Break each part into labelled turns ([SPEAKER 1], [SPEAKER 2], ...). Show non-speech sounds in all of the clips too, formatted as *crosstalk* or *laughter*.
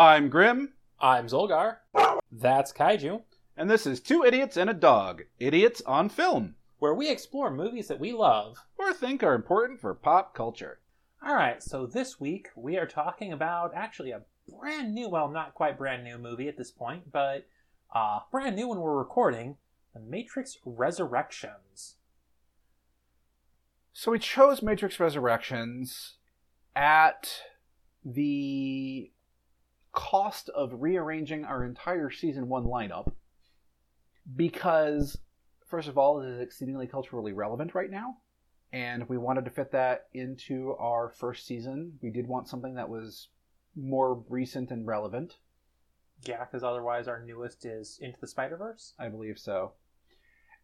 [SPEAKER 1] I'm Grim,
[SPEAKER 2] I'm Zolgar. That's Kaiju,
[SPEAKER 1] and this is Two Idiots and a Dog Idiots on Film,
[SPEAKER 2] where we explore movies that we love.
[SPEAKER 1] or think are important for pop culture.
[SPEAKER 2] All right, so this week we are talking about actually a brand new, well, not quite brand new movie at this point, but uh, brand new when we're recording The Matrix Resurrections.
[SPEAKER 1] So we chose Matrix Resurrections at the cost of rearranging our entire season one lineup because, first of all, it is exceedingly culturally relevant right now. And we wanted to fit that into our first season. We did want something that was more recent and relevant.
[SPEAKER 2] Yeah, because otherwise our newest is Into the Spider Verse.
[SPEAKER 1] I believe so.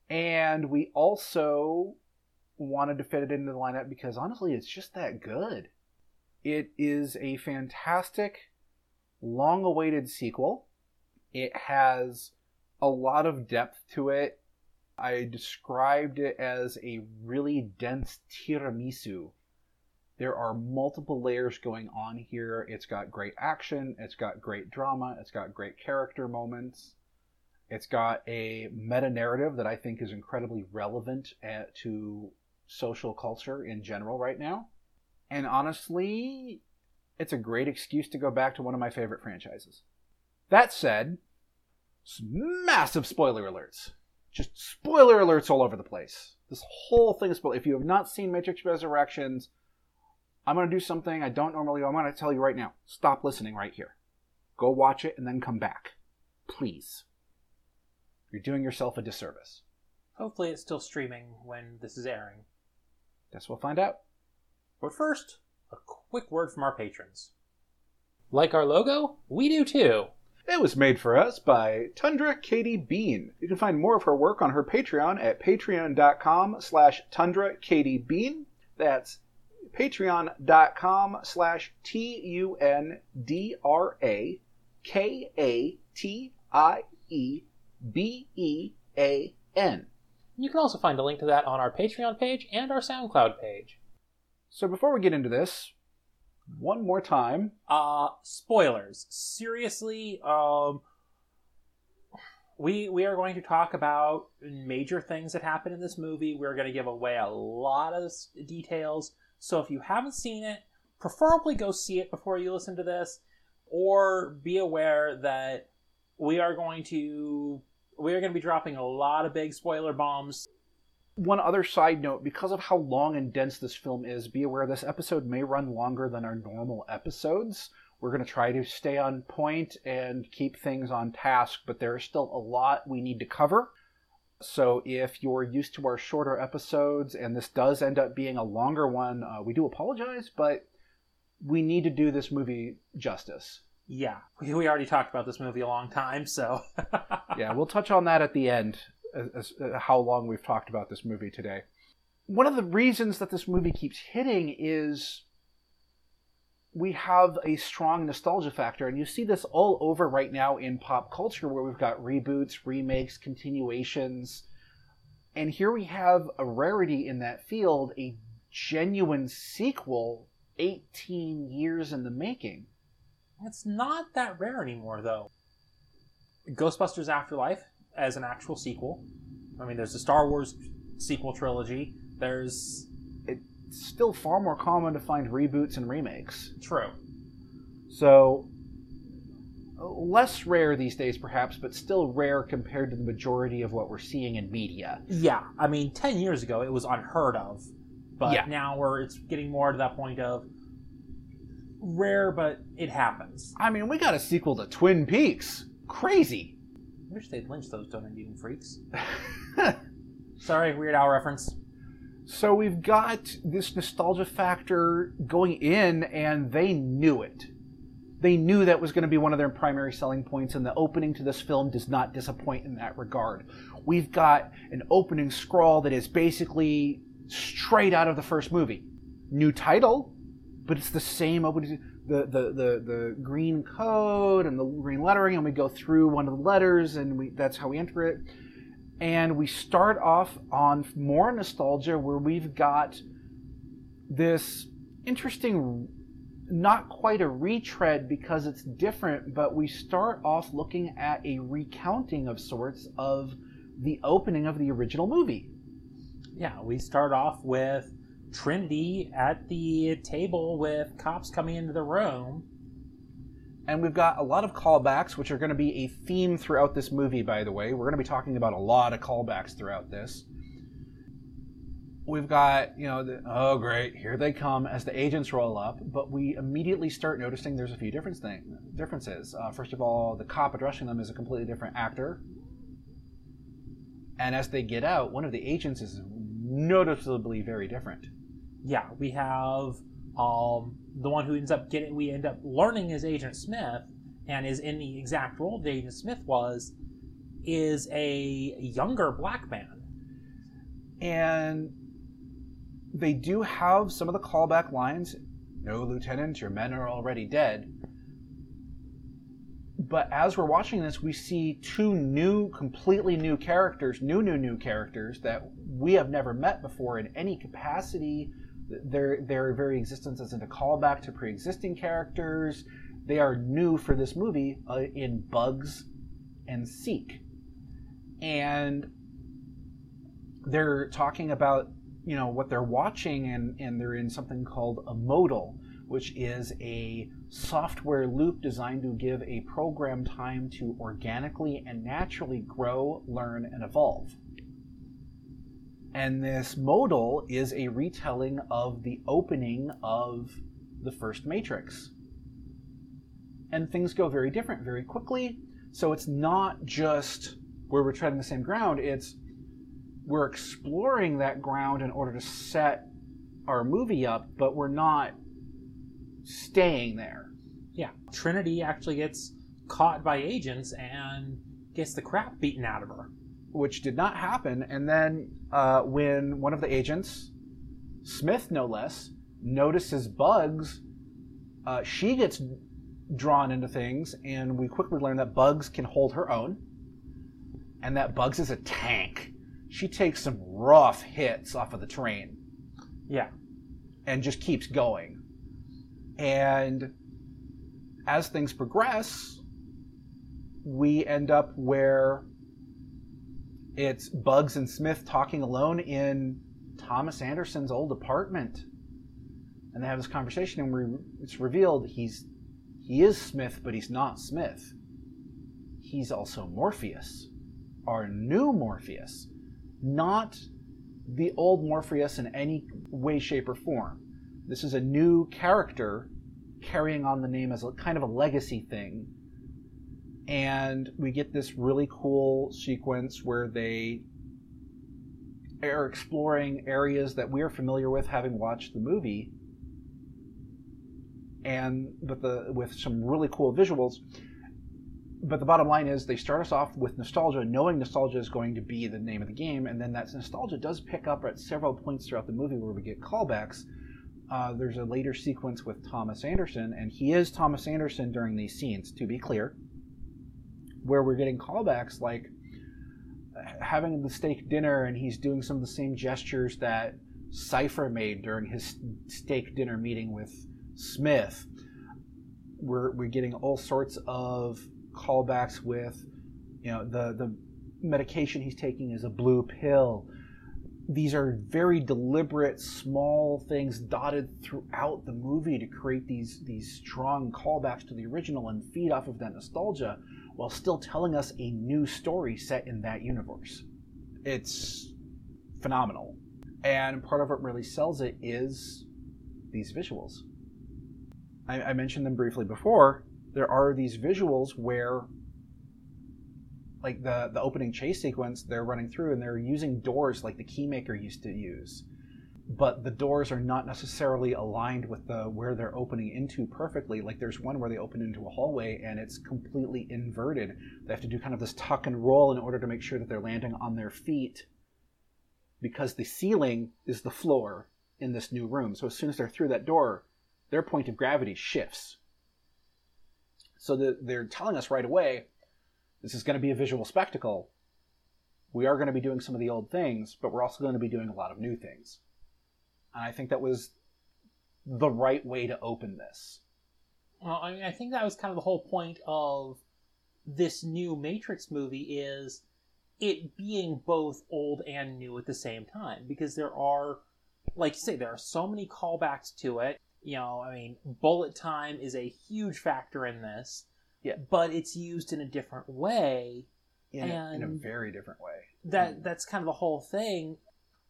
[SPEAKER 1] And we also wanted to fit it into the lineup because honestly, it's just that good. It is a fantastic, long awaited sequel. It has a lot of depth to it. I described it as a really dense tiramisu. There are multiple layers going on here. It's got great action, it's got great drama, it's got great character moments. It's got a meta narrative that I think is incredibly relevant at, to social culture in general right now. And honestly, it's a great excuse to go back to one of my favorite franchises. That said, massive spoiler alerts. Just spoiler alerts all over the place. This whole thing is spoiler. If you have not seen Matrix Resurrections, I'm going to do something I don't normally do. I'm going to tell you right now. Stop listening right here. Go watch it and then come back. Please. You're doing yourself a disservice.
[SPEAKER 2] Hopefully, it's still streaming when this is airing.
[SPEAKER 1] Guess we'll find out.
[SPEAKER 2] But first, a quick word from our patrons. Like our logo? We do too.
[SPEAKER 1] It was made for us by Tundra Katie Bean. You can find more of her work on her Patreon at patreon.com slash Tundra Katie Bean. That's patreon.com slash T-U-N-D-R-A-K-A-T-I-E-B-E-A-N.
[SPEAKER 2] You can also find a link to that on our Patreon page and our SoundCloud page.
[SPEAKER 1] So before we get into this, one more time,
[SPEAKER 2] Uh spoilers. Seriously, um we we are going to talk about major things that happen in this movie. We're going to give away a lot of details. So if you haven't seen it, preferably go see it before you listen to this or be aware that we are going to we are going to be dropping a lot of big spoiler bombs.
[SPEAKER 1] One other side note because of how long and dense this film is, be aware this episode may run longer than our normal episodes. We're going to try to stay on point and keep things on task, but there is still a lot we need to cover. So if you're used to our shorter episodes and this does end up being a longer one, uh, we do apologize, but we need to do this movie justice.
[SPEAKER 2] Yeah, we, we already talked about this movie a long time, so *laughs*
[SPEAKER 1] yeah, we'll touch on that at the end, as, as, uh, how long we've talked about this movie today. One of the reasons that this movie keeps hitting is we have a strong nostalgia factor, and you see this all over right now in pop culture, where we've got reboots, remakes, continuations, and here we have a rarity in that field a genuine sequel 18 years in the making.
[SPEAKER 2] It's not that rare anymore, though. Ghostbusters Afterlife as an actual sequel. I mean, there's the Star Wars sequel trilogy. There's
[SPEAKER 1] It's still far more common to find reboots and remakes.
[SPEAKER 2] true.
[SPEAKER 1] So, less rare these days, perhaps, but still rare compared to the majority of what we're seeing in media.
[SPEAKER 2] Yeah, I mean, ten years ago it was unheard of, but
[SPEAKER 1] Yeah.
[SPEAKER 2] now we're it's getting more to that point of rare, but it happens.
[SPEAKER 1] I mean, we got a sequel to Twin Peaks. Crazy.
[SPEAKER 2] I wish they'd lynch those donut eating freaks. *laughs* Sorry, Weird Al reference.
[SPEAKER 1] so we've got this nostalgia factor going in, and they knew it. They knew that was going to be one of their primary selling points, and the opening to this film does not disappoint in that regard. We've got an opening scrawl that is basically straight out of the first movie. New title, but it's the same opening. The, the, the, the green code and the green lettering, and we go through one of the letters, and we, that's how we enter it. And we start off on more nostalgia where we've got this interesting not quite a retread because it's different, but we start off looking at a recounting of sorts of the opening of the original movie.
[SPEAKER 2] Yeah, we start off with Trinity at the table with cops coming into the room.
[SPEAKER 1] And we've got a lot of callbacks, which are going to be a theme throughout this movie, by the way. We're going to be talking about a lot of callbacks throughout this. We've got, you know, the, oh, great, here they come as the agents roll up, but we immediately start noticing there's a few different thing, differences. Uh, first of all, the cop addressing them is a completely different actor. And as they get out, one of the agents is noticeably very different.
[SPEAKER 2] Yeah, we have um, the one who ends up getting, we end up learning is Agent Smith, and is in the exact role that Agent Smith was, is a younger black man.
[SPEAKER 1] And they do have some of the callback lines No, Lieutenant, your men are already dead. But as we're watching this, we see two new, completely new characters, new, new, new characters that we have never met before in any capacity. Their, their very existence isn't a callback to pre existing characters. They are new for this movie uh, in Bugs and Seek. And they're talking about you know what they're watching and and they're in something called a modal which is a software loop designed to give a program time to organically and naturally grow learn and evolve and this modal is a retelling of the opening of the first matrix and things go very different very quickly so it's not just where we're treading the same ground it's we're exploring that ground in order to set our movie up, but we're not staying there.
[SPEAKER 2] Yeah. Trinity actually gets caught by agents and gets the crap beaten out of her.
[SPEAKER 1] Which did not happen. And then uh, when one of the agents, Smith no less, notices bugs, uh, she gets drawn into things, and we quickly learn that Bugs can hold her own, and that Bugs is a tank she takes some rough hits off of the train.
[SPEAKER 2] Yeah.
[SPEAKER 1] And just keeps going. And as things progress, we end up where it's Bugs and Smith talking alone in Thomas Anderson's old apartment. And they have this conversation, and it's revealed he's he is Smith, but he's not Smith. He's also Morpheus, our new Morpheus not the old Morpheus in any way, shape, or form. This is a new character carrying on the name as a kind of a legacy thing. And we get this really cool sequence where they are exploring areas that we are familiar with having watched the movie. And but the with some really cool visuals. But the bottom line is they start us off with nostalgia, knowing nostalgia is going to be the name of the game, and then that nostalgia does pick up at several points throughout the movie where we get callbacks. Uh, there's a later sequence with Thomas Anderson, and he is Thomas Anderson during these scenes, to be clear, where we're getting callbacks like having the steak dinner, and he's doing some of the same gestures that Cypher made during his steak dinner meeting with Smith. We're, we're getting all sorts of callbacks with, you know, the the medication he's taking is a blue pill. These are very deliberate, small things dotted throughout the movie to create these these strong callbacks to the original and feed off of that nostalgia, while still telling us a new story set in that universe. It's phenomenal, and part of what really sells it is these visuals. I, I mentioned them briefly before there are these visuals where like the the opening chase sequence they're running through and they're using doors like the keymaker used to use but the doors are not necessarily aligned with the where they're opening into perfectly like there's one where they open into a hallway and it's completely inverted they have to do kind of this tuck and roll in order to make sure that they're landing on their feet because the ceiling is the floor in this new room so as soon as they're through that door their point of gravity shifts so that they're telling us right away this is going to be a visual spectacle. We are going to be doing some of the old things, but we're also going to be doing a lot of new things. And I think that was the right way to open this.
[SPEAKER 2] Well, I mean, I think that was kind of the whole point of this new Matrix movie is it being both old and new at the same time because there are, like you say, there are so many callbacks to it. You know, I mean, bullet time is a huge factor in this.
[SPEAKER 1] Yeah.
[SPEAKER 2] But it's used in a different way.
[SPEAKER 1] in, a, in a very different way.
[SPEAKER 2] That mm. that's kind of the whole thing.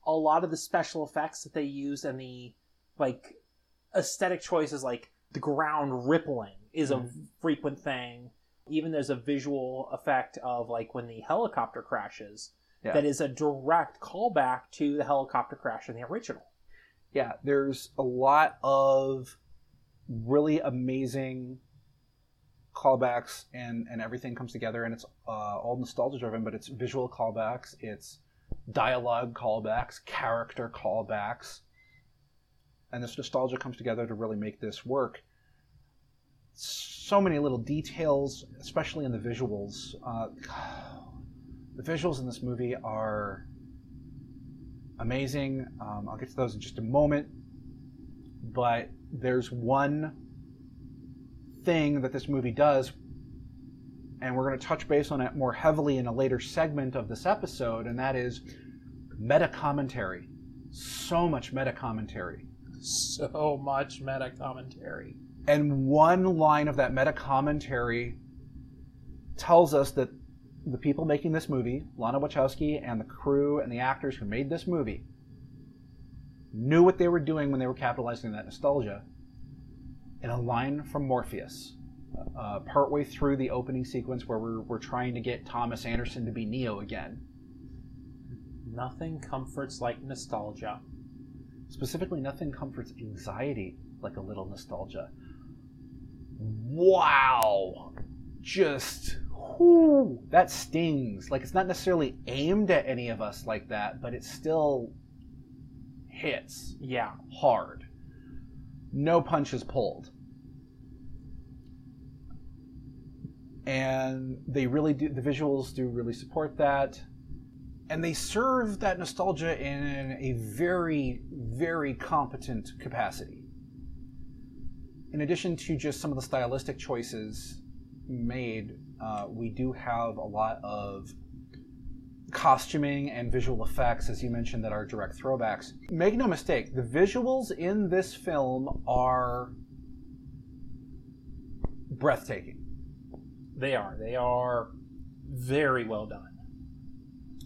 [SPEAKER 2] A lot of the special effects that they use and the like aesthetic choices like the ground rippling is a
[SPEAKER 1] Mhm.
[SPEAKER 2] frequent thing. Even there's a visual effect of like when the helicopter crashes
[SPEAKER 1] Yeah.
[SPEAKER 2] that is a direct callback to the helicopter crash in the original.
[SPEAKER 1] yeah, there's a lot of really amazing callbacks and and everything comes together and it's uh, all nostalgia driven but it's visual callbacks it's dialogue callbacks character callbacks and this nostalgia comes together to really make this work so many little details especially in the visuals uh, the visuals in this movie are amazing. Um, I'll get to those in just a moment. But there's one thing that this movie does, and we're going to touch base on it more heavily in a later segment of this episode, and that is meta commentary. So much meta commentary.
[SPEAKER 2] So much meta commentary.
[SPEAKER 1] And one line of that meta commentary tells us that the people making this movie, Lana Wachowski and the crew and the actors who made this movie, knew what they were doing when they were capitalizing that nostalgia. In a line from Morpheus, uh, partway through the opening sequence where we're, we're trying to get Thomas Anderson to be Neo again.
[SPEAKER 2] Nothing comforts like nostalgia.
[SPEAKER 1] Specifically, nothing comforts anxiety like a little nostalgia. Wow! Just, whoo, that stings. Like, it's not necessarily aimed at any of us like that, but it still hits
[SPEAKER 2] Yeah.
[SPEAKER 1] hard. No punches pulled. And they really do, the visuals do really support that. And they serve that nostalgia in a very, very competent capacity. In addition to just some of the stylistic choices made, uh, we do have a lot of costuming and visual effects, as you mentioned, that are direct throwbacks. Make no mistake, the visuals in this film are breathtaking.
[SPEAKER 2] They are. They are very well done.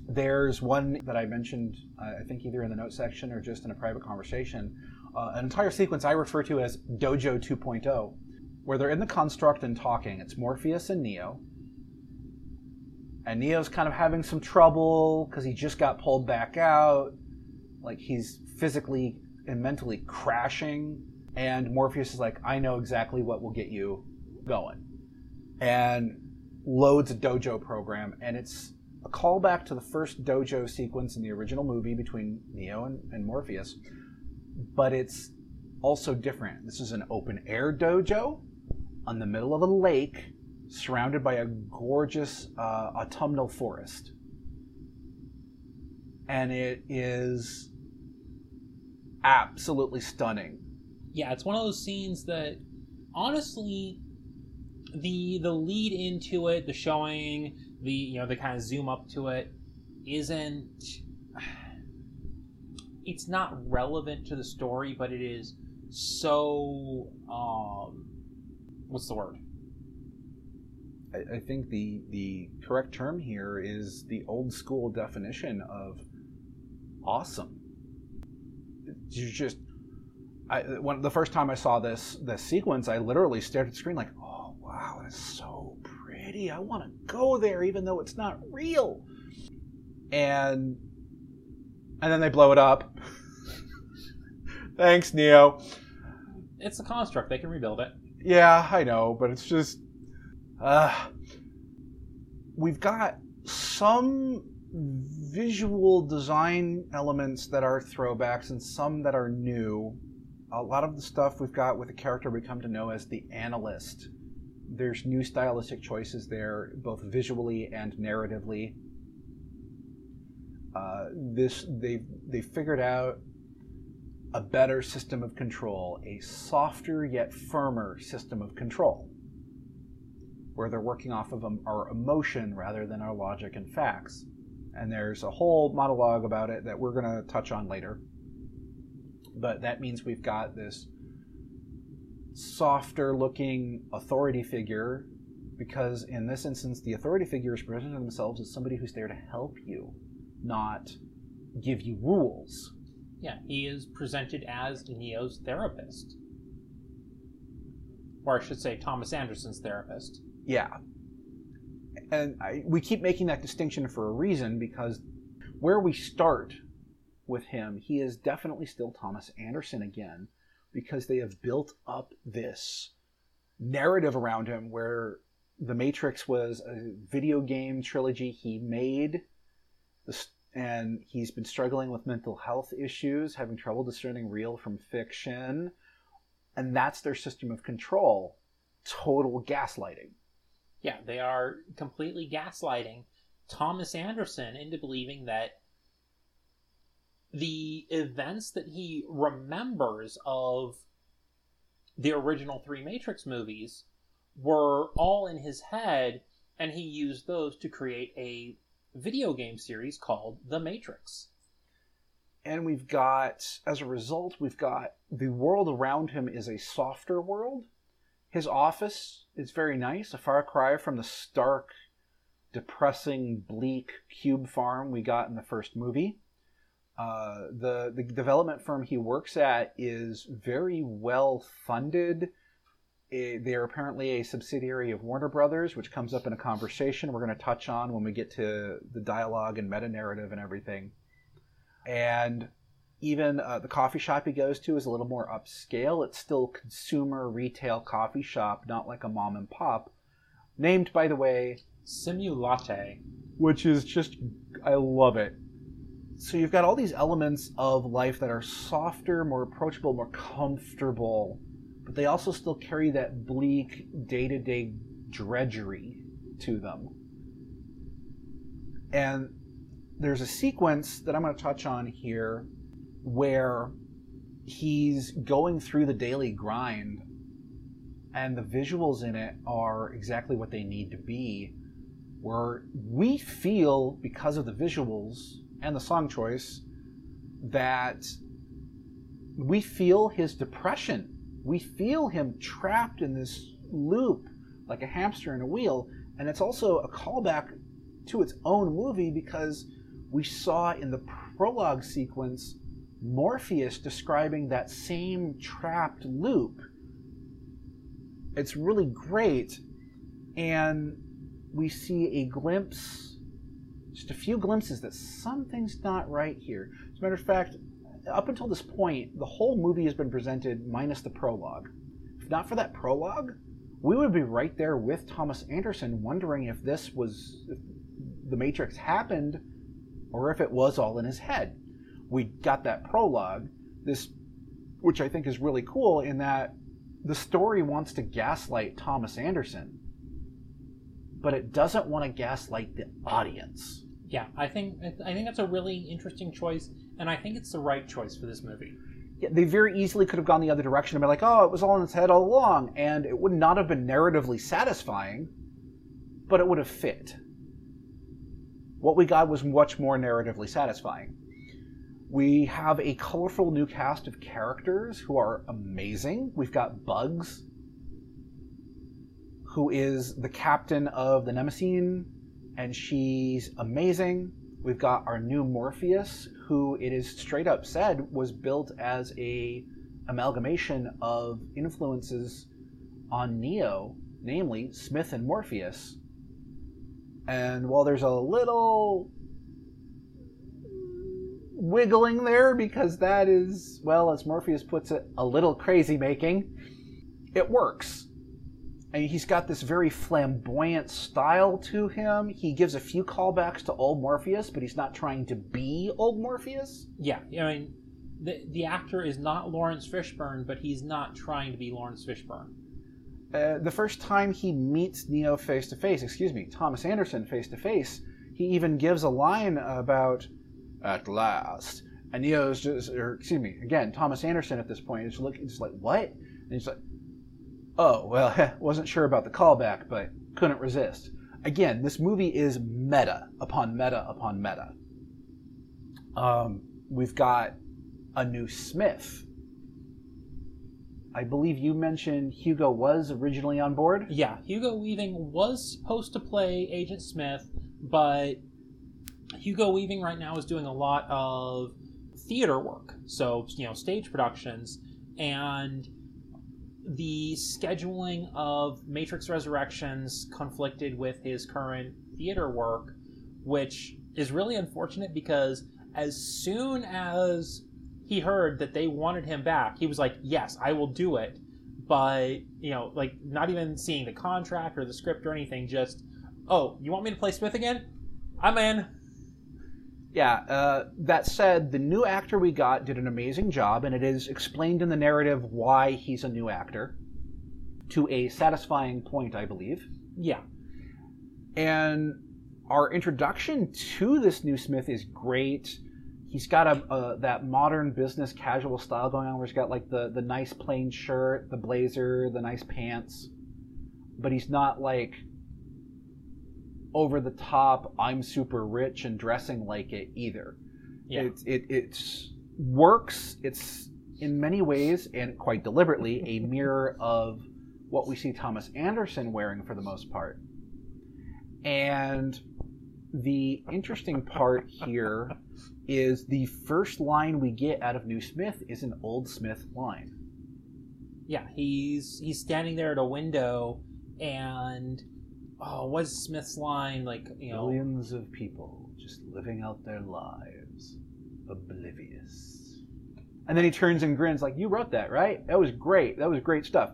[SPEAKER 1] There's one that I mentioned, uh, I think either in the note section or just in a private conversation, uh, an entire sequence I refer to as Dojo 2.0, where they're in the construct and talking. It's Morpheus and Neo. And Neo's kind of having some trouble because he just got pulled back out. Like he's physically and mentally crashing. And Morpheus is like, I know exactly what will get you going. And loads a dojo program. And it's a callback to the first dojo sequence in the original movie between Neo and, and Morpheus. But it's also different. This is an open air dojo on the middle of a lake surrounded by a gorgeous uh, autumnal forest. And it is absolutely stunning.
[SPEAKER 2] Yeah, it's one of those scenes that honestly the the lead into it, the showing, the you know, the kind of zoom up to it isn't *sighs* it's not relevant to the story, but it is so um what's the word?
[SPEAKER 1] I, I think the the correct term here is the old school definition of awesome. You just, I when the first time I saw this this sequence, I literally stared at the screen like, wow, that's so pretty. I want to go there, even though it's not real. And and then they blow it up. *laughs* Thanks, Neo.
[SPEAKER 2] It's a construct, they can rebuild it.
[SPEAKER 1] Yeah, I know, but it's just uh we've got some visual design elements that are throwbacks and some that are new. A lot of the stuff we've got with the character we come to know as the analyst. There's new stylistic choices there, both visually and narratively. Uh, this they they figured out a better system of control, a softer yet firmer system of control, where they're working off of our emotion rather than our logic and facts. And there's a whole monologue about it that we're going to touch on later. But that means we've got this softer looking authority figure because in this instance the authority figure is presenting themselves as somebody who's there to help you not give you rules.
[SPEAKER 2] Yeah he is presented as neo's therapist. Or i should say thomas anderson's therapist.
[SPEAKER 1] Yeah. And I, we keep making that distinction for a reason because where we start with him he is definitely still thomas anderson again because they have built up this narrative around him where the Matrix was a video game trilogy he made, and he's been struggling with mental health issues, having trouble discerning real from fiction, and that's their system of control total gaslighting.
[SPEAKER 2] Yeah, they are completely gaslighting Thomas Anderson into believing that the events that he remembers of the original three Matrix movies were all in his head, and he used those to create a video game series called The Matrix.
[SPEAKER 1] And we've got, as a result, we've got the world around him is a softer world. His office is very nice, a far cry from the stark, depressing, bleak cube farm we got in the first movie. Uh, the the development firm he works at is very well funded. they are apparently a subsidiary of Warner Brothers, which comes up in a conversation we're going to touch on when we get to the dialogue and meta narrative and everything. And even uh, the coffee shop he goes to is a little more upscale. It's still consumer retail coffee shop, not like a mom and pop. Named, by the way,
[SPEAKER 2] Simulatte,
[SPEAKER 1] which is just I love it so you've got all these elements of life that are softer, more approachable, more comfortable, but they also still carry that bleak day to day drudgery to them. And there's a sequence that I'm going to touch on here where he's going through the daily grind, and the visuals in it are exactly what they need to be. Where we feel, because of the visuals, and the song choice that we feel his depression. We feel him trapped in this loop like a hamster in a wheel. And it's also a callback to its own movie because we saw in the prologue sequence Morpheus describing that same trapped loop. It's really great. And we see a glimpse just a few glimpses that something's not right here. As a matter of fact, up until this point, the whole movie has been presented minus the prologue. If not for that prologue, we would be right there with Thomas Anderson wondering if this was if the Matrix happened or if it was all in his head. We got that prologue, this which I think is really cool in that the story wants to gaslight Thomas Anderson but it doesn't want to gaslight the audience.
[SPEAKER 2] Yeah, I think I think that's a really interesting choice, and I think it's the right choice for this movie.
[SPEAKER 1] Yeah, they very easily could have gone the other direction and been like, "Oh, it was all in his head all along," and it would not have been narratively satisfying, but it would have fit. What we got was much more narratively satisfying. We have a colorful new cast of characters who are amazing. We've got Bugs, who is the captain of the Mnemosyne, and she's amazing. We've got our new Morpheus, who it is straight up said was built as a amalgamation of influences on Neo, namely Smith and Morpheus. And while there's a little wiggling there because that is, well, as Morpheus puts it, a little crazy making, it works and he's got this very flamboyant style to him. He gives a few callbacks to old Morpheus, but he's not trying to be old Morpheus.
[SPEAKER 2] Yeah, I mean, the the actor is not Laurence Fishburne, but he's not trying to be Laurence Fishburne.
[SPEAKER 1] Uh, the first time he meets Neo face to face, excuse me, Thomas Anderson face to face, he even gives a line about, "At last, And Neo's just, or excuse me, again, Thomas Anderson at this point is looking, just like, what? And he's like, oh, well, *laughs* wasn't sure about the callback, but couldn't resist. Again, this movie is meta upon meta upon meta. Um, we've got a new Smith. I believe you mentioned Hugo was originally on board.
[SPEAKER 2] Yeah, Hugo Weaving was supposed to play Agent Smith, but Hugo Weaving right now is doing a lot of theater work, so you know stage productions, and the scheduling of Matrix Resurrections conflicted with his current theater work, which is really unfortunate because as soon as he heard that they wanted him back, he was like, "Yes, I will do it." But you know, like not even seeing the contract or the script or anything, just, "Oh, you want me to play Smith again? I'm in."
[SPEAKER 1] Yeah, uh, that said, the new actor we got did an amazing job, and it is explained in the narrative why he's a new actor to a satisfying point, I believe.
[SPEAKER 2] Yeah.
[SPEAKER 1] And our introduction to this new Smith is great. He's got a, a that modern business casual style going on, where he's got like the the nice plain shirt, the blazer, the nice pants, but he's not like over the top. I'm super rich and dressing like it either.
[SPEAKER 2] Yeah.
[SPEAKER 1] It it it's works. It's in many ways and quite deliberately a *laughs* mirror of what we see Thomas Anderson wearing for the most part. And the interesting part here is the first line we get out of New Smith is an old Smith line.
[SPEAKER 2] Yeah, he's he's standing there at a window and oh, what's Smith's line? Like, you know,
[SPEAKER 1] Millions of people just living out their lives, oblivious. And then he turns and grins like, "You wrote that, right? That was great. That was great stuff."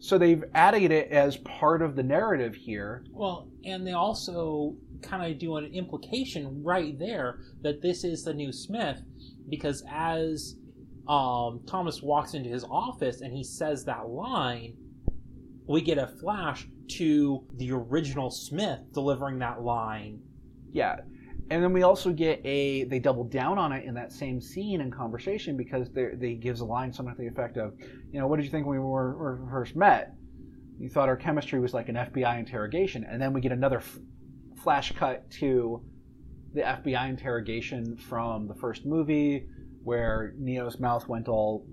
[SPEAKER 1] So they've added it as part of the narrative here.
[SPEAKER 2] well, and they also kind of do an implication right there that this is the new Smith because as um, Thomas walks into his office and he says that line, we get a flash to the original Smith delivering that line.
[SPEAKER 1] Yeah. And then we also get a they double down on it in that same scene and conversation because they they gives a line something to the effect of, you know, what did you think when we were, were first met? You thought our chemistry was like an FBI interrogation, and then we get another f- flash cut to the FBI interrogation from the first movie where Neo's mouth went all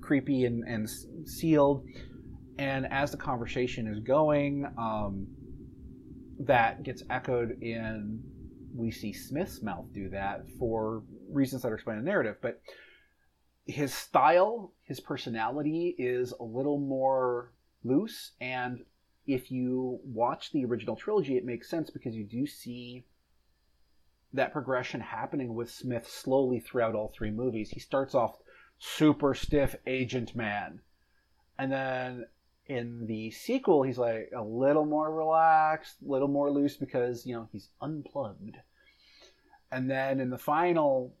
[SPEAKER 1] creepy and, and sealed. And as the conversation is going, um, that gets echoed in we see Smith's mouth do that for reasons that are explained in the narrative. But his style, his personality is a little more loose. And if you watch the original trilogy, it makes sense because you do see that progression happening with Smith slowly throughout all three movies. He starts off super stiff agent man. And then in the sequel, he's like a little more relaxed, a little more loose because, you know, he's unplugged. And then in the final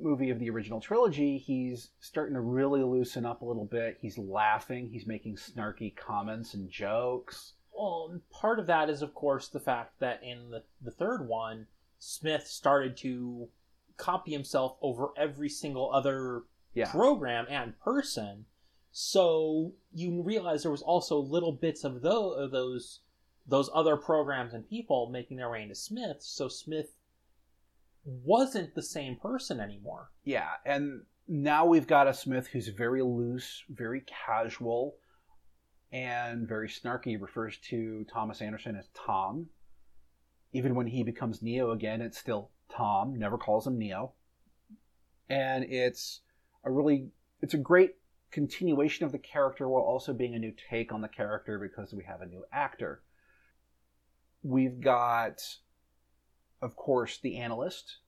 [SPEAKER 1] movie of the original trilogy, he's starting to really loosen up a little bit. He's laughing, he's making snarky comments and jokes.
[SPEAKER 2] Well, part of that is, of course, the fact that in the, the third one, Smith started to copy himself over every single other
[SPEAKER 1] Yeah.
[SPEAKER 2] program and person. So you realize there was also little bits of those, those those other programs and people making their way into Smith. So Smith wasn't the same person anymore.
[SPEAKER 1] Yeah, and now we've got a Smith who's very loose, very casual, and very snarky. He refers to Thomas Anderson as Tom. Even when he becomes Neo again, it's still Tom. Never calls him Neo. And it's a really, it's a great continuation of the character while also being a new take on the character because we have a new actor. We've got, of course, the analyst,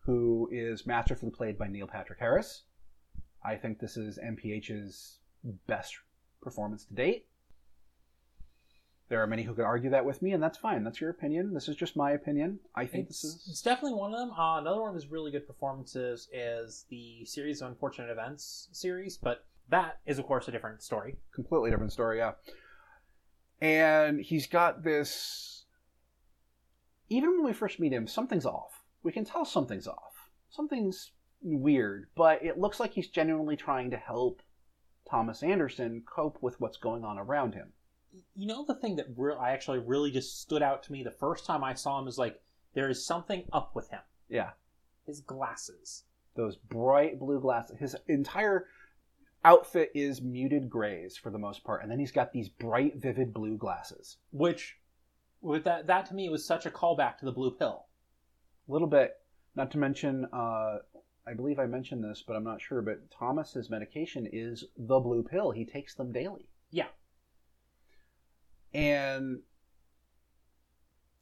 [SPEAKER 1] who is masterfully played by Neil Patrick Harris. I think this is MPH's best performance to date. There are many who could argue that with me, and that's fine. That's your opinion. This is just my opinion. I think
[SPEAKER 2] It's,
[SPEAKER 1] this is
[SPEAKER 2] it's definitely one of them. Uh, another one of his really good performances is the series of unfortunate events series, but that is, of course, a different story.
[SPEAKER 1] completely different story, yeah. And he's got this. Even when we first meet him, something's off. We can tell something's off. something's weird, but it looks like he's genuinely trying to help Thomas Anderson cope with what's going on around him.
[SPEAKER 2] You know, the thing that re- I actually really just stood out to me the first time I saw him is like, there is something up with him.
[SPEAKER 1] Yeah.
[SPEAKER 2] His glasses.
[SPEAKER 1] Those bright blue glasses. His entire outfit is muted grays for the most part, and then he's got these bright, vivid blue glasses.
[SPEAKER 2] Which, with that, that to me was such a callback to the blue pill.
[SPEAKER 1] A little bit, not to mention, uh, I believe I mentioned this, but I'm not sure. But Thomas's medication is the blue pill. He takes them daily.
[SPEAKER 2] Yeah.
[SPEAKER 1] And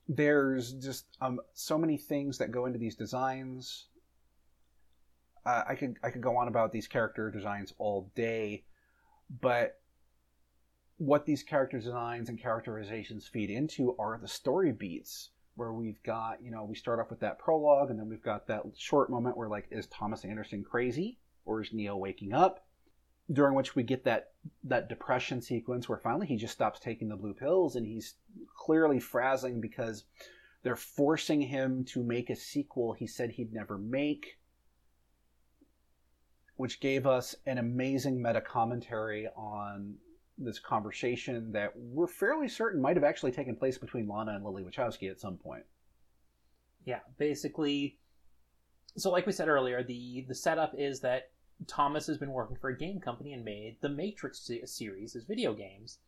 [SPEAKER 1] there's just um, so many things that go into these designs. Uh, I could I could go on about these character designs all day, but what these character designs and characterizations feed into are the story beats where we've got you know we start off with that prologue and then we've got that short moment where like is Thomas Anderson crazy or is Neo waking up during which we get that that depression sequence where finally he just stops taking the blue pills and he's clearly frazzling because they're forcing him to make a sequel he said he'd never make which gave us an amazing meta commentary on this conversation that we're fairly certain might have actually taken place between Lana and Lily Wachowski at some point.
[SPEAKER 2] Yeah, basically. So, like we said earlier, the the setup is that Thomas has been working for a game company and made the Matrix series as video games,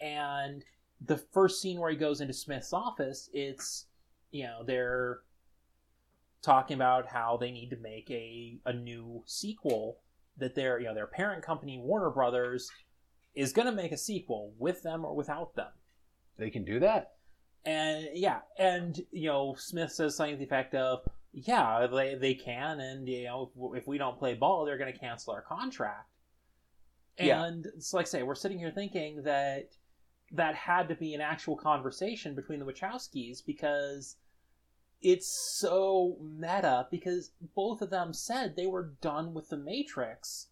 [SPEAKER 2] and the first scene where he goes into Smith's office, it's you know they're talking about how they need to make a a new sequel that their you know their parent company Warner Brothers is going to make a sequel with them or without them.
[SPEAKER 1] They can do that.
[SPEAKER 2] And yeah, and you know, Smith says something to the effect of, "Yeah, they they can, and you know, if, if we don't play ball, they're going to cancel our contract."
[SPEAKER 1] Yeah.
[SPEAKER 2] And it's like, say, we're sitting here thinking that that had to be an actual conversation between the Wachowskis because it's so meta. Because both of them said they were done with the Matrix,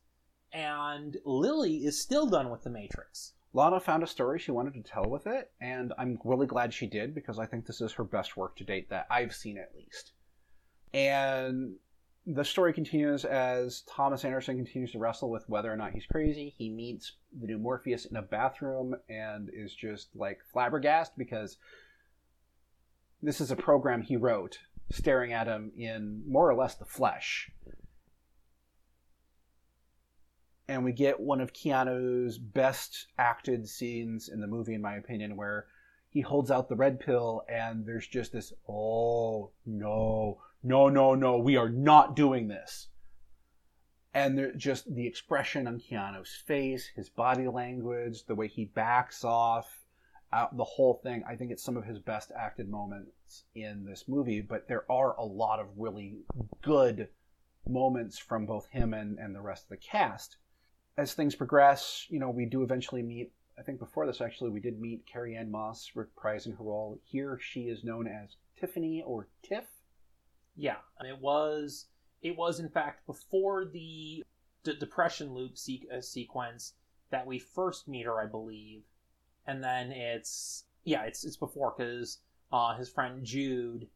[SPEAKER 2] and Lily is still done with the Matrix.
[SPEAKER 1] Lana found a story she wanted to tell with it, and I'm really glad she did because I think this is her best work to date that I've seen at least. And the story continues as Thomas Anderson continues to wrestle with whether or not he's crazy. He meets the new Morpheus in a bathroom and is just like flabbergasted because this is a program he wrote staring at him in more or less the flesh. And we get one of Keanu's best acted scenes in the movie, in my opinion, where he holds out the red pill and there's just this, oh, no, no, no, no, we are not doing this. And just the expression on Keanu's face, his body language, the way he backs off, uh, the whole thing. I think it's some of his best acted moments in this movie, but there are a lot of really good moments from both him and, and the rest of the cast. As things progress, you know, we do eventually meet. I think before this, actually, we did meet Carrie-Anne Moss reprising her role. Here, she is known as Tiffany or Tiff.
[SPEAKER 2] Yeah, and it was it was in fact before the d- depression loop se- uh, sequence that we first meet her, I believe, and then it's yeah, it's it's before because uh, his friend Jude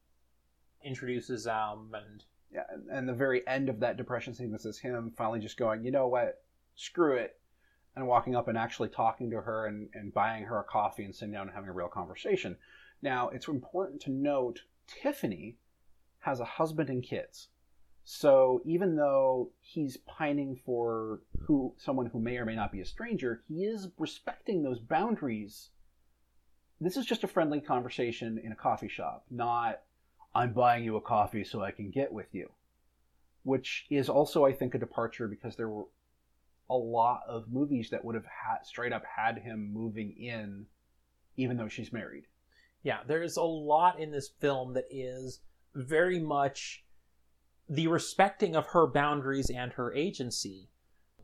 [SPEAKER 2] introduces um and
[SPEAKER 1] Yeah, and, and the very end of that depression sequence is him finally just going, you know what, screw it, and walking up and actually talking to her and, and buying her a coffee and sitting down and having a real conversation. Now, it's important to note Tiffany has a husband and kids. So even though he's pining for who someone who may or may not be a stranger, he is respecting those boundaries. This is just a friendly conversation in a coffee shop, not I'm buying you a coffee so I can get with you. Which is also, I think, a departure because there were a lot of movies that would have had, straight up had him moving in, even though she's married.
[SPEAKER 2] yeah, there's a lot in this film that is very much the respecting of her boundaries and her agency.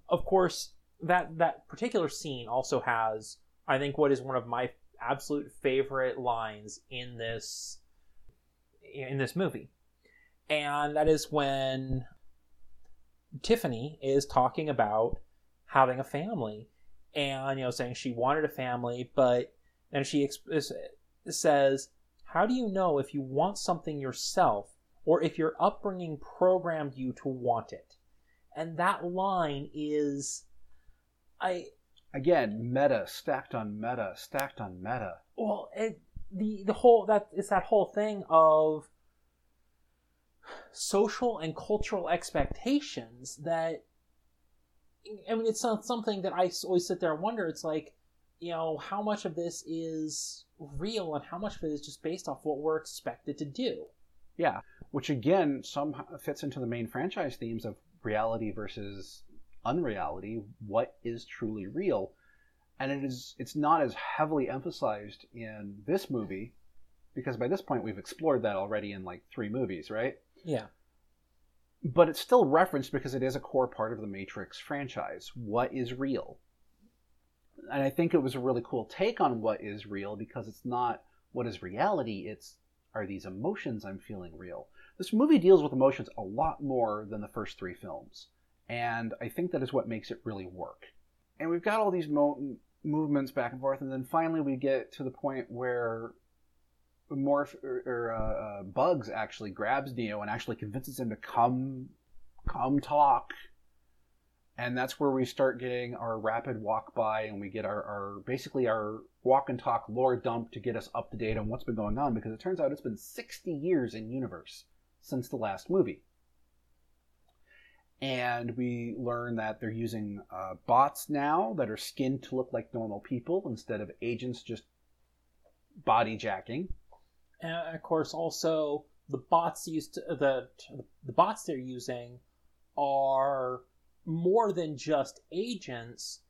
[SPEAKER 2] Of course, that that particular scene also has, I think, what is one of my absolute favorite lines in this in this movie, and that is when Tiffany is talking about having a family, and you know, saying she wanted a family, but and she exp- says, "How do you know if you want something yourself?" or if your upbringing programmed you to want it. And that line is I
[SPEAKER 1] Again, meta stacked on meta stacked on meta.
[SPEAKER 2] well it, the the whole that it's that whole thing of social and cultural expectations that I mean it's not something that I always sit there and wonder it's like you know how much of this is real and how much of it is just based off what we're expected to do.
[SPEAKER 1] Yeah, which again somehow fits into the main franchise themes of reality versus unreality. What is truly real? And it is it's not as heavily emphasized in this movie because by this point we've explored that already in like three movies, right?
[SPEAKER 2] Yeah.
[SPEAKER 1] But it's still referenced because it is a core part of the Matrix franchise. What is real? And I think it was a really cool take on what is real because it's not what is reality, it's are these emotions I'm feeling real? This movie deals with emotions a lot more than the first three films. And I think that is what makes it really work. And we've got all these mo- movements back and forth, and then finally we get to the point where Morph or, or uh, uh, Bugs actually grabs Neo and actually convinces him to come, come talk. And that's where we start getting our rapid walk by, and we get our, our basically our walk and talk lore dump to get us up to date on what's been going on. Because it turns out it's been 60 years in universe since the last movie and we learn that they're using uh, bots now that are skinned to look like normal people instead of agents just body jacking.
[SPEAKER 2] And of course, also the bots used to, the the bots they're using are more than just agents.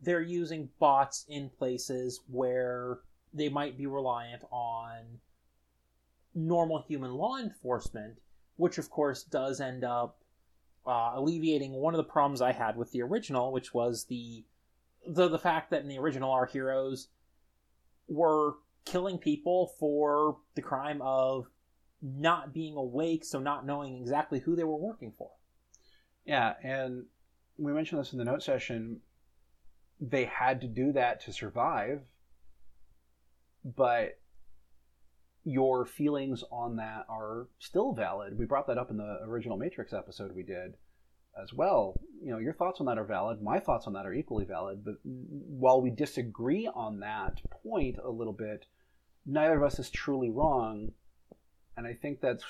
[SPEAKER 2] They're using bots in places where they might be reliant on normal human law enforcement, which of course does end up uh, alleviating one of the problems I had with the original, which was the the the fact that in the original our heroes were killing people for the crime of not being awake, so not knowing exactly who they were working for.
[SPEAKER 1] Yeah, and we mentioned this in the note session. They had to do that to survive, but your feelings on that are still valid. We brought that up in the original Matrix episode we did as well. You know, your thoughts on that are valid. My thoughts on that are equally valid. But while we disagree on that point a little bit, neither of us is truly wrong. And I think that's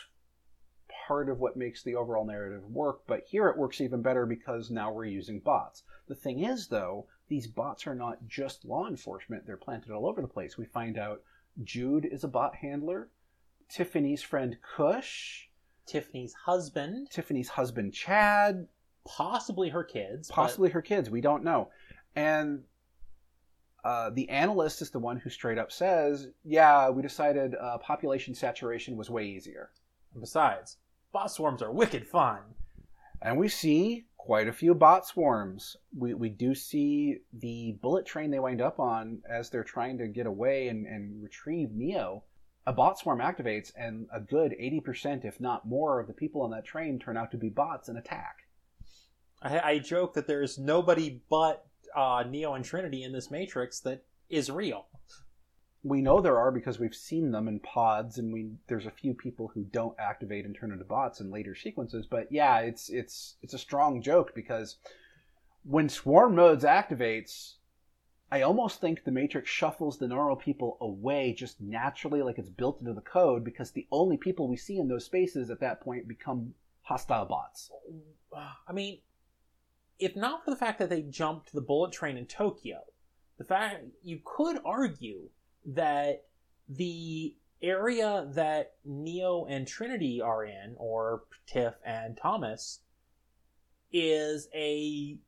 [SPEAKER 1] part of what makes the overall narrative work. But here it works even better because now we're using bots. The thing is, though, these bots are not just law enforcement, they're planted all over the place. We find out Jude is a bot handler. Tiffany's friend Kush.
[SPEAKER 2] Tiffany's husband,
[SPEAKER 1] Tiffany's husband Chad.
[SPEAKER 2] possibly her kids, but-
[SPEAKER 1] Possibly her kids. We don't know. And uh, the analyst is the one who straight up says, yeah, we decided uh, population saturation was way easier.
[SPEAKER 2] and besides, bot swarms are wicked fun.
[SPEAKER 1] And we see quite a few bot swarms. We, we do see the bullet train they wind up on as they're trying to get away and, and retrieve Neo. A bot swarm activates, and a good 80%, if not more, of the people on that train turn out to be bots and attack.
[SPEAKER 2] I, I joke that there's nobody but uh, Neo and Trinity in this Matrix that is real.
[SPEAKER 1] We know there are because we've seen them in pods, and we there's a few people who don't activate and turn into bots in later sequences. But yeah, it's it's it's a strong joke because when swarm modes activates, I almost think the Matrix shuffles the normal people away just naturally, like it's built into the code, because the only people we see in those spaces at that point become hostile bots.
[SPEAKER 2] I mean, if not for the fact that they jumped the bullet train in Tokyo, the fact you could argue that the area that Neo and Trinity are in, or Tiff and Thomas, is a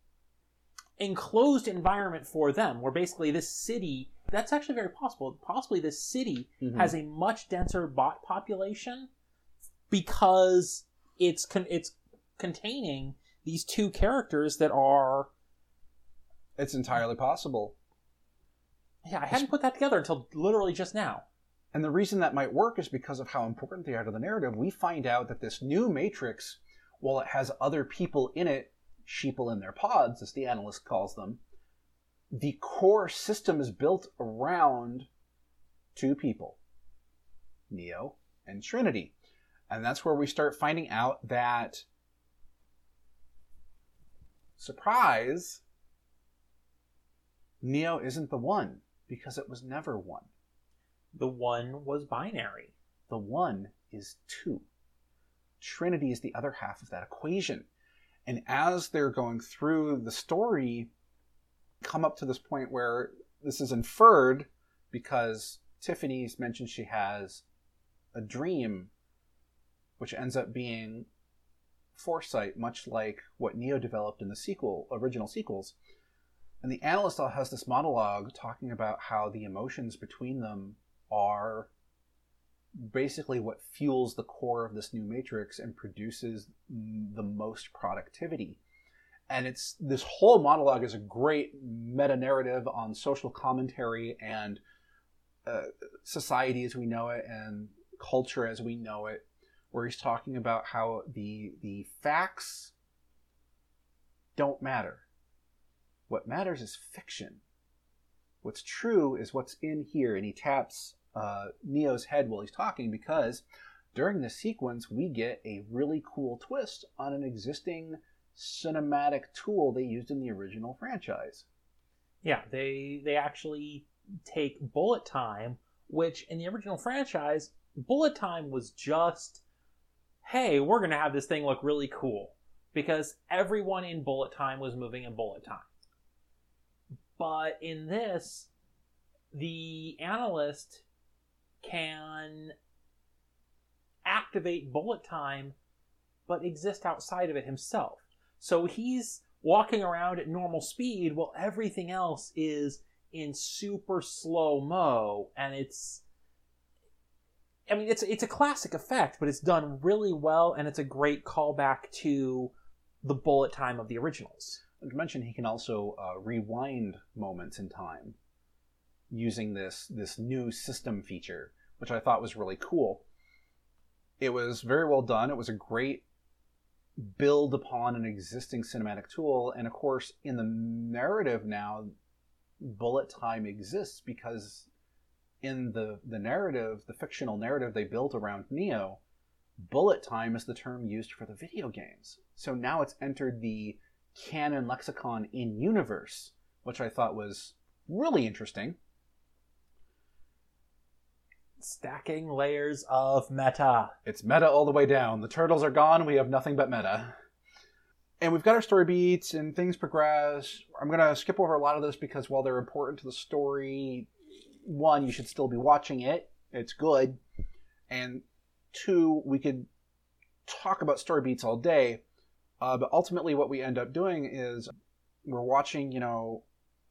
[SPEAKER 2] enclosed environment for them, where basically this city that's actually very possible. Possibly this city
[SPEAKER 1] Mhm.
[SPEAKER 2] has a much denser bot population because it's con- it's containing these two characters that are
[SPEAKER 1] It's entirely possible.
[SPEAKER 2] Yeah I hadn't put that together until literally just now.
[SPEAKER 1] And the reason that might work is because of how important they are to the narrative. We find out that this new Matrix, while it has other people in it, sheeple in their pods, as the analyst calls them, the core system is built around two people Neo and Trinity. And that's where we start finding out that surprise Neo isn't the one because it was never one.
[SPEAKER 2] The one was binary.
[SPEAKER 1] The one is two. Trinity is the other half of that equation. And as they're going through the story, come up to this point where this is inferred because Tiffany's mentioned she has a dream, which ends up being foresight, much like what Neo developed in the sequel, original sequels. And the analyst has this monologue talking about how the emotions between them are basically what fuels the core of this new matrix and produces the most productivity. And it's this whole monologue is a great meta narrative on social commentary and uh, society as we know it and culture as we know it, where he's talking about how the the facts don't matter. What matters is fiction. What's true is what's in here, and he taps uh, Neo's head while he's talking because during the sequence we get a really cool twist on an existing cinematic tool they used in the original franchise.
[SPEAKER 2] Yeah, they they actually take bullet time, which in the original franchise, bullet time was just hey, we're going to have this thing look really cool because everyone in bullet time was moving in bullet time. But in this, the analyst can activate bullet time but exist outside of it himself. So he's walking around at normal speed while everything else is in super slow mo and it's I mean it's it's a classic effect but it's done really well and it's a great callback to the bullet time of the originals.
[SPEAKER 1] Mention he can also uh, rewind moments in time using this this new system feature, which I thought was really cool. It was very well done. It was a great build upon an existing cinematic tool, and of course, in the narrative now, bullet time exists because in the the narrative, the fictional narrative they built around Neo, bullet time is the term used for the video games. So now it's entered the canon lexicon in universe, which I thought was really interesting
[SPEAKER 2] stacking layers of meta.
[SPEAKER 1] It's meta all the way down. The turtles are gone. We have nothing but meta. And we've got our story beats and things progress. I'm going to skip over a lot of this because while they're important to the story, one, you should still be watching it. It's good. And two, we could talk about story beats all day. Uh, but ultimately, what we end up doing is we're watching, you know,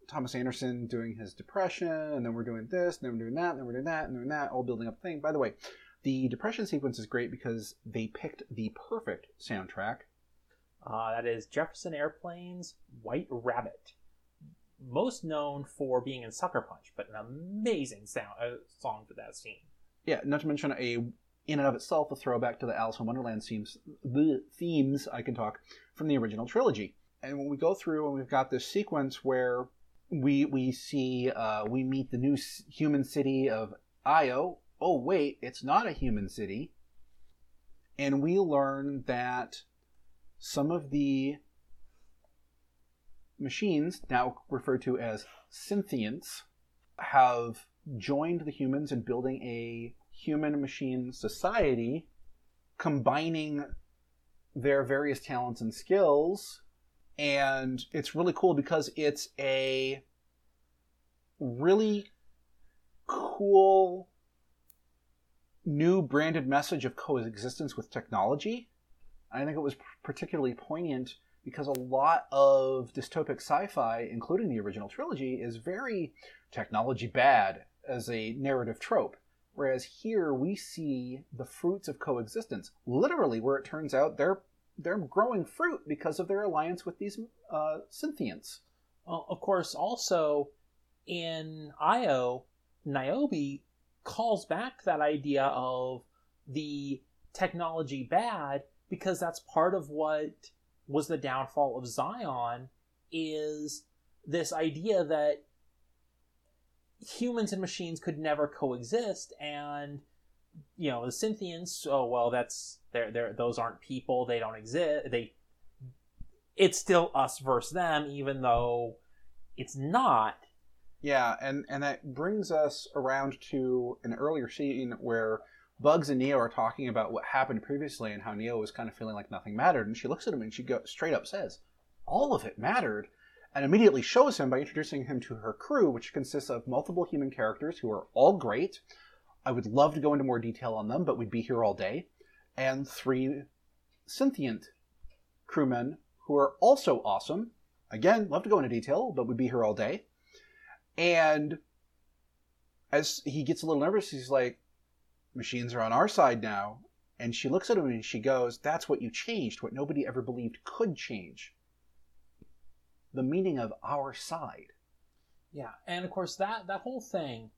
[SPEAKER 1] Thomas Anderson doing his depression, and then we're doing this, and then we're doing that, and then we're doing that, and doing that, all building up thing. By the way, the depression sequence is great because they picked the perfect soundtrack.
[SPEAKER 2] Uh, that is Jefferson Airplane's White Rabbit. Most known for being in Sucker Punch, but an amazing sound uh, song for that scene.
[SPEAKER 1] Yeah, not to mention a in and of itself a throwback to the Alice in Wonderland themes, the themes I can talk from the original trilogy. And when we go through and we've got this sequence where we we see uh, we meet the new human city of Io. Oh wait, it's not a human city, and we learn that some of the machines, now referred to as synthients, have joined the humans in building a human machine society, combining their various talents and skills and it's really cool because it's a really cool new branded message of coexistence with technology. I think it was particularly poignant because a lot of dystopic sci-fi, including the original trilogy, is very technology bad as a narrative trope. Whereas here we see the fruits of coexistence, literally, where it turns out they're they're growing fruit because of their alliance with these uh, synthients.
[SPEAKER 2] Well, of course, also in Io, Niobe calls back that idea of the technology bad because that's part of what was the downfall of Zion is this idea that humans and machines could never coexist and you know the Synthients. Oh well, that's they're they're those aren't people. They don't exist. They it's still us versus them, even though it's not.
[SPEAKER 1] Yeah, and and that brings us around to an earlier scene where Bugs and Neo are talking about what happened previously and how Neo was kind of feeling like nothing mattered, and she looks at him and she go straight up says, "All of it mattered." And immediately shows him by introducing him to her crew, which consists of multiple human characters who are all great. I would love to go into more detail on them, but we'd be here all day. And three sentient crewmen who are also awesome. Again, love to go into detail, but we'd be here all day. And as he gets a little nervous, he's like, Machines are on our side now. And she looks at him and she goes, That's what you changed, what nobody ever believed could change. The meaning of our side.
[SPEAKER 2] Yeah, and of course that that whole thing,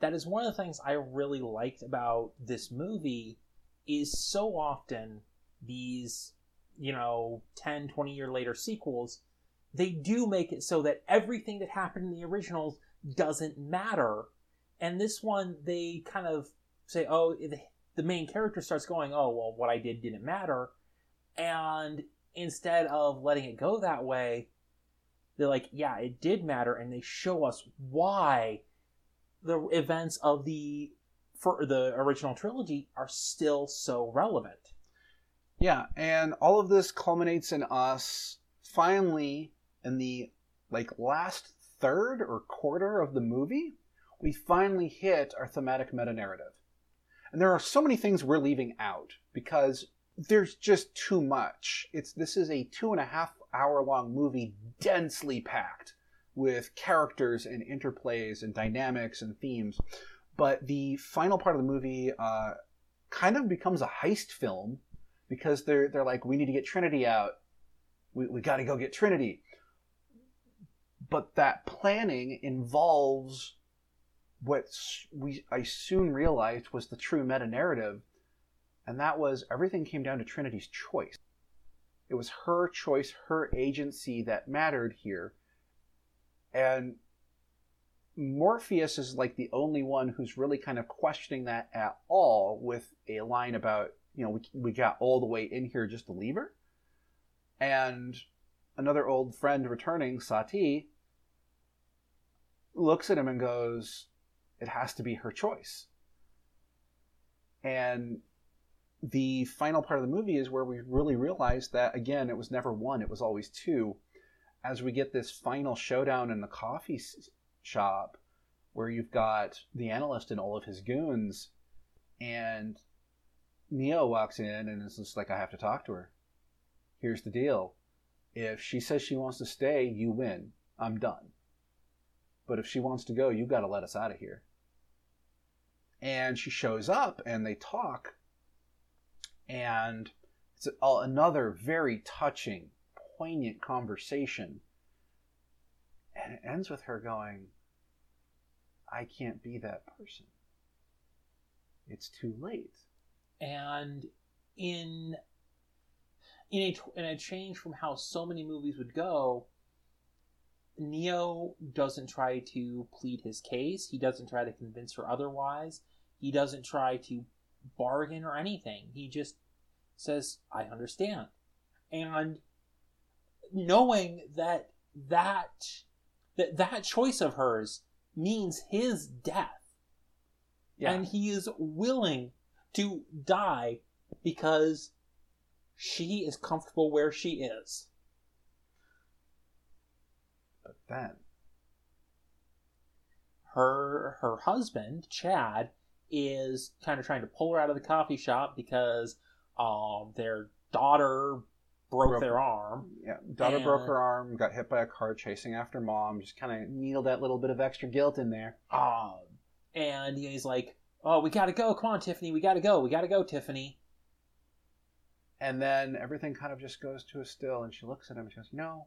[SPEAKER 2] that is one of the things I really liked about this movie is so often these, you know, 10, 20 year later sequels, they do make it so that everything that happened in the originals doesn't matter. And this one, they kind of say, oh, the main character starts going, oh, well, what I did didn't matter. And instead of letting it go that way, they're like, yeah, it did matter. And they show us why the events of the for the original trilogy are still so relevant.
[SPEAKER 1] Yeah, and all of this culminates in us finally in the like last third or quarter of the movie, we finally hit our thematic meta narrative. And there are so many things we're leaving out because there's just too much. It's this is a two and a half hour long movie densely packed with characters and interplays and dynamics and themes. But the final part of the movie uh, kind of becomes a heist film because they're they're like, we need to get Trinity out. We we got to go get Trinity. But that planning involves what we I soon realized was the true meta narrative, and that was everything came down to Trinity's choice. It was her choice, her agency that mattered here. And Morpheus is like the only one who's really kind of questioning that at all with a line about, you know, we, we got all the way in here just to leave her. And another old friend returning, Sati, looks at him and goes, It has to be her choice. And the final part of the movie is where we really realize that, again, it was never one, it was always two. As we get this final showdown in the coffee shop where you've got the analyst and all of his goons, and Neo walks in and is just like, I have to talk to her. Here's the deal. If she says she wants to stay, you win. I'm done. But if she wants to go, you got to let us out of here. And she shows up and they talk. And it's another very touching, poignant conversation. And it ends with her going, I can't be that person. It's too late.
[SPEAKER 2] And in in a in a change from how so many movies would go, Neo doesn't try to plead his case. He doesn't try to convince her otherwise. He doesn't try to bargain or anything. He just says, "I understand," and knowing that that that that choice of hers means his death. Yeah. And he is willing to die because she is comfortable where she is.
[SPEAKER 1] But then
[SPEAKER 2] her her husband, Chad, is kind of trying to pull her out of the coffee shop because um their daughter broke, broke their arm.
[SPEAKER 1] Yeah, daughter and, broke her arm, got hit by a car chasing after mom. Just kind of needled that little bit of extra guilt in there.
[SPEAKER 2] Um, and he's like, "Oh, we gotta go! Come on, Tiffany, we gotta go! We gotta go, Tiffany."
[SPEAKER 1] And then everything kind of just goes to a still, and she looks at him and she goes, "No,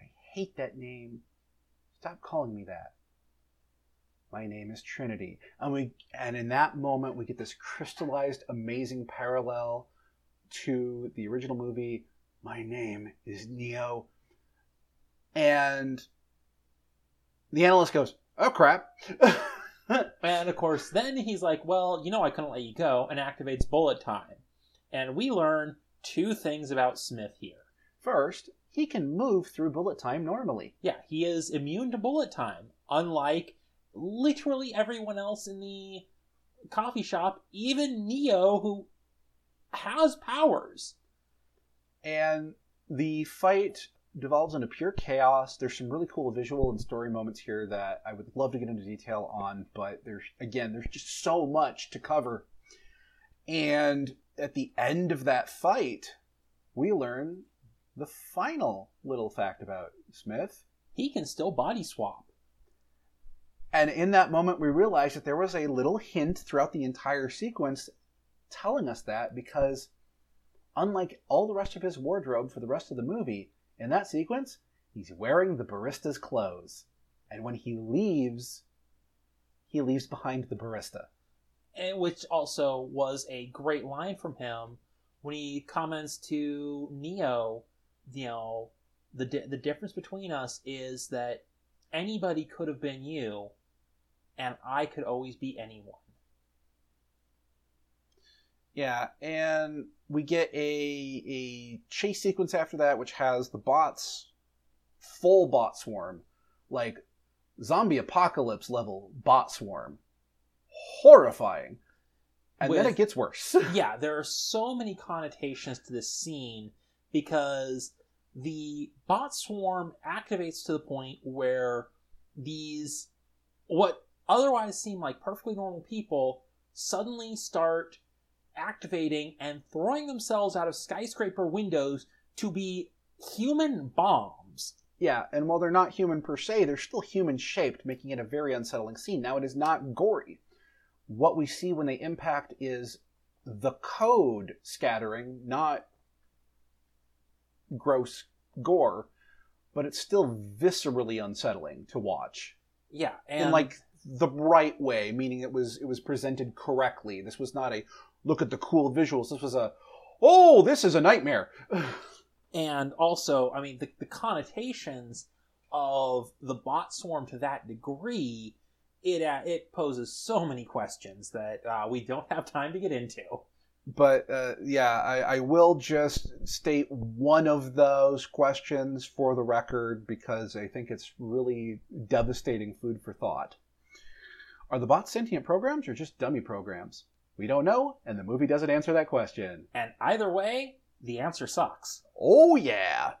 [SPEAKER 1] I hate that name. Stop calling me that." My name is Trinity. And we and in that moment we get this crystallized amazing parallel to the original movie, my name is Neo. And the analyst goes, oh crap. *laughs*
[SPEAKER 2] and of course, then he's like, "Well, you know, I couldn't let you go," and activates bullet time. And we learn two things about Smith here.
[SPEAKER 1] First, he can move through bullet time normally.
[SPEAKER 2] Yeah, he is immune to bullet time, unlike literally everyone else in the coffee shop, even Neo, who has powers.
[SPEAKER 1] And the fight devolves into pure chaos. There's some really cool visual and story moments here that I would love to get into detail on, but there's again, there's just so much to cover. And at the end of that fight, we learn the final little fact about Smith.
[SPEAKER 2] He can still body swap.
[SPEAKER 1] And in that moment, we realized that there was a little hint throughout the entire sequence telling us that because, unlike all the rest of his wardrobe for the rest of the movie, in that sequence, he's wearing the barista's clothes. And when he leaves, he leaves behind the barista.
[SPEAKER 2] And which also was a great line from him when he comments to Neo, you know, the di- the difference between us is that anybody could have been you, and I could always be anyone.
[SPEAKER 1] Yeah, and we get a a chase sequence after that, which has the bots, full bot swarm, like zombie apocalypse level bot swarm, horrifying. And then it gets worse. *laughs*
[SPEAKER 2] yeah, there are so many connotations to this scene because the bot swarm activates to the point where these what otherwise seem like perfectly normal people suddenly start activating and throwing themselves out of skyscraper windows to be human bombs.
[SPEAKER 1] yeah, and while they're not human per se, they're still human shaped, making it a very unsettling scene. Now, it is not gory. What we see when they impact is the code scattering, not gross gore, but it's still viscerally unsettling to watch.
[SPEAKER 2] Yeah, and
[SPEAKER 1] in like the right way, meaning it was it was presented correctly. This was not a look at the cool visuals. This was a oh, this is a nightmare. *laughs*
[SPEAKER 2] and also, I mean, the, the connotations of the bot swarm to that degree, it uh, it poses so many questions that uh, we don't have time to get into.
[SPEAKER 1] but uh, yeah, I, I will just state one of those questions for the record because I think it's really devastating food for thought. Are the bots sentient programs or just dummy programs? We don't know, and the movie doesn't answer that question.
[SPEAKER 2] And either way, the answer sucks.
[SPEAKER 1] Oh yeah.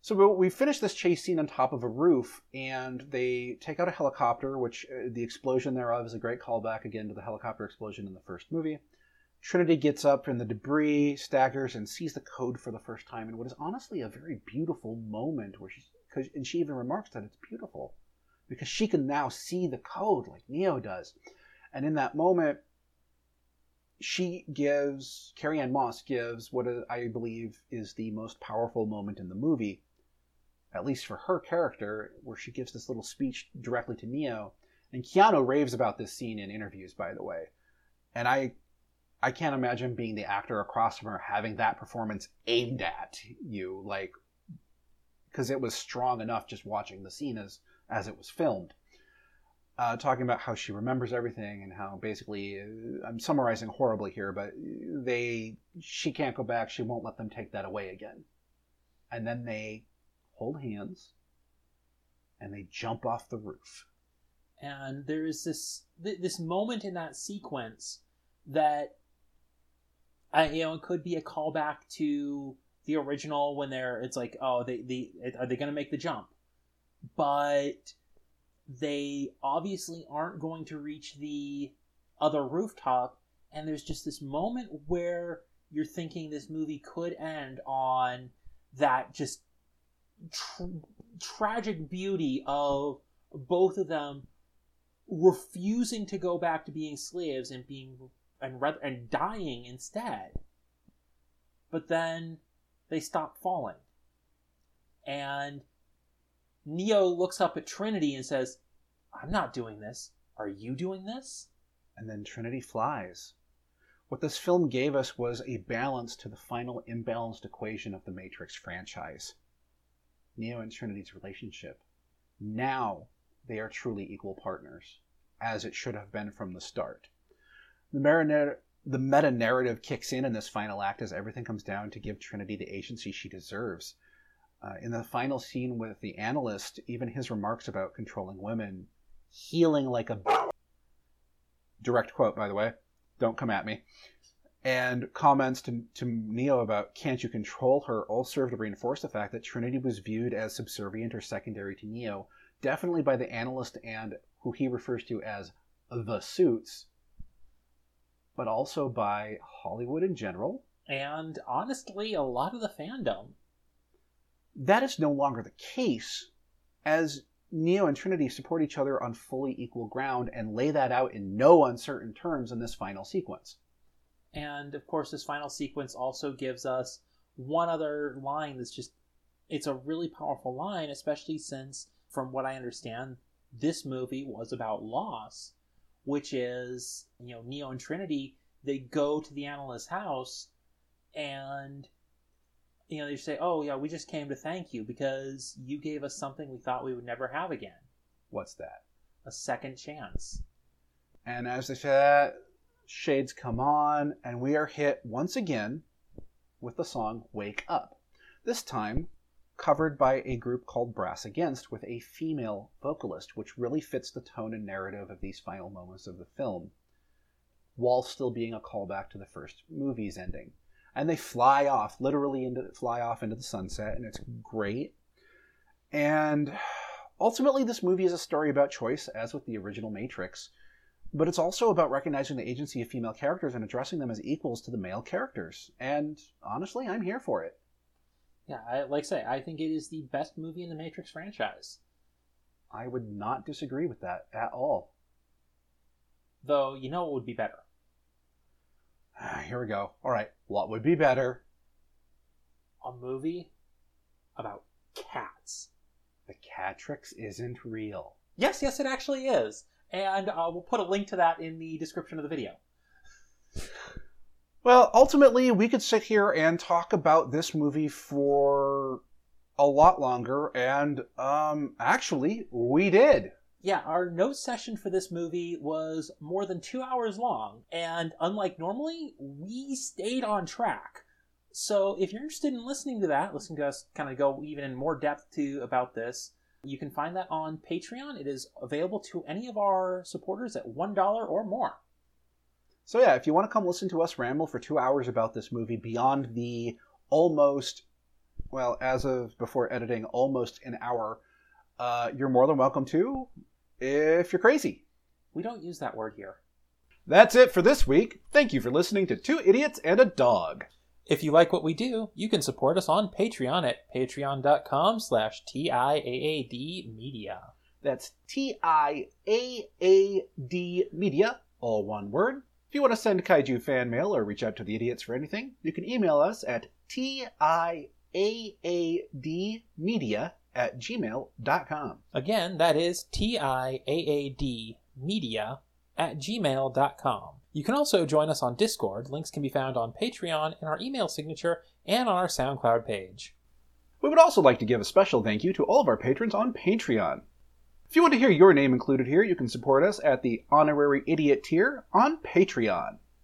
[SPEAKER 1] So we- we finish this chase scene on top of a roof, and they take out a helicopter, which uh, the explosion thereof is a great callback again to the helicopter explosion in the first movie. Trinity gets up in the debris, staggers, and sees the code for the first time in what is honestly a very beautiful moment. Where she's, cause, and she even remarks that it's beautiful because she can now see the code like Neo does. And in that moment, she gives Carrie-Anne Moss gives what I believe is the most powerful moment in the movie, at least for her character, where she gives this little speech directly to Neo. And Keanu raves about this scene in interviews, by the way. And I, I can't imagine being the actor across from her having that performance aimed at you, like, because it was strong enough just watching the scene as as it was filmed uh, talking about how she remembers everything and how basically uh, I'm summarizing horribly here, but they she can't go back. She won't let them take that away again. And then they hold hands and they jump off the roof.
[SPEAKER 2] And there is this th- this moment in that sequence that I you know it could be a callback to the original when they're it's like oh they they are they going to make the jump, but they obviously aren't going to reach the other rooftop. And there's just this moment where you're thinking this movie could end on that just tr- tragic beauty of both of them refusing to go back to being slaves and being and rather and dying instead. But then they stop falling. And neo looks up at trinity and says i'm not doing this are you doing this
[SPEAKER 1] And then Trinity flies. What this film gave us was a balance to the final imbalanced equation of the Matrix franchise Neo and Trinity's relationship. Now they are truly equal partners. as it should have been from the start. The, marina- the meta narrative kicks in in this final act as everything comes down to give Trinity the agency she deserves. Uh, in the final scene with the analyst, even his remarks about controlling women, healing like a. Direct quote, by the way. Don't come at me. And comments to, to Neo about can't you control her all serve to reinforce the fact that Trinity was viewed as subservient or secondary to Neo, definitely by the analyst and who he refers to as the suits, but also by Hollywood in general.
[SPEAKER 2] And honestly, a lot of the fandom.
[SPEAKER 1] That is no longer the case, as Neo and Trinity support each other on fully equal ground and lay that out in no uncertain terms in this final sequence.
[SPEAKER 2] And of course, this final sequence also gives us one other line that's just, it's a really powerful line, especially since, from what I understand, this movie was about loss, which is, you know, Neo and Trinity, they go to the analyst's house and, you know, they say, oh, yeah, we just came to thank you because you gave us something we thought we would never have again
[SPEAKER 1] What's that?
[SPEAKER 2] a second chance.
[SPEAKER 1] And as they say that, shades come on, and we are hit once again with the song Wake Up. This time covered by a group called Brass Against with a female vocalist, which really fits the tone and narrative of these final moments of the film, while still being a callback to the first movie's ending. And they fly off, literally into fly off into the sunset, and it's great. And ultimately, this movie is a story about choice, as with the original Matrix but it's also about recognizing the agency of female characters and addressing them as equals to the male characters. And honestly, I'm here for it.
[SPEAKER 2] Yeah, I, like I say, I think it is the best movie in the Matrix franchise.
[SPEAKER 1] I would not disagree with that at all.
[SPEAKER 2] Though, you know what would be better?
[SPEAKER 1] Here we go. All right, what would be better?
[SPEAKER 2] A movie about cats.
[SPEAKER 1] The Catrix isn't real.
[SPEAKER 2] Yes, yes, it actually is. And uh, we'll put a link to that in the description of the video.
[SPEAKER 1] Well, ultimately, we could sit here and talk about this movie for a lot longer, and um, actually, we did.
[SPEAKER 2] Yeah, our note session for this movie was more than two hours long, and unlike normally, we stayed on track. So if you're interested in listening to that, listening to us kind of go even in more depth to about this, you can find that on Patreon. It is available to any of our supporters at $1 or more.
[SPEAKER 1] So, yeah, if you want to come listen to us ramble for two hours about this movie beyond the almost, well, as of before editing, almost an hour, uh, you're more than welcome to if you're crazy.
[SPEAKER 2] We don't use that word here.
[SPEAKER 1] That's it for this week. Thank you for listening to Two Idiots and a Dog.
[SPEAKER 2] If you like what we do, you can support us on Patreon at patreon.com slash TIAAD media.
[SPEAKER 1] That's T I A A D Media, all one word. If you want to send kaiju fan mail or reach out to the idiots for anything, you can email us at T I A A D Media at gmail.com.
[SPEAKER 2] Again, that is T-I-A-A-D media at gmail.com. You can also join us on Discord. Links can be found on Patreon in our email signature and on our SoundCloud page.
[SPEAKER 1] We would also like to give a special thank you to all of our patrons on Patreon. If you want to hear your name included here, you can support us at the honorary idiot tier on Patreon.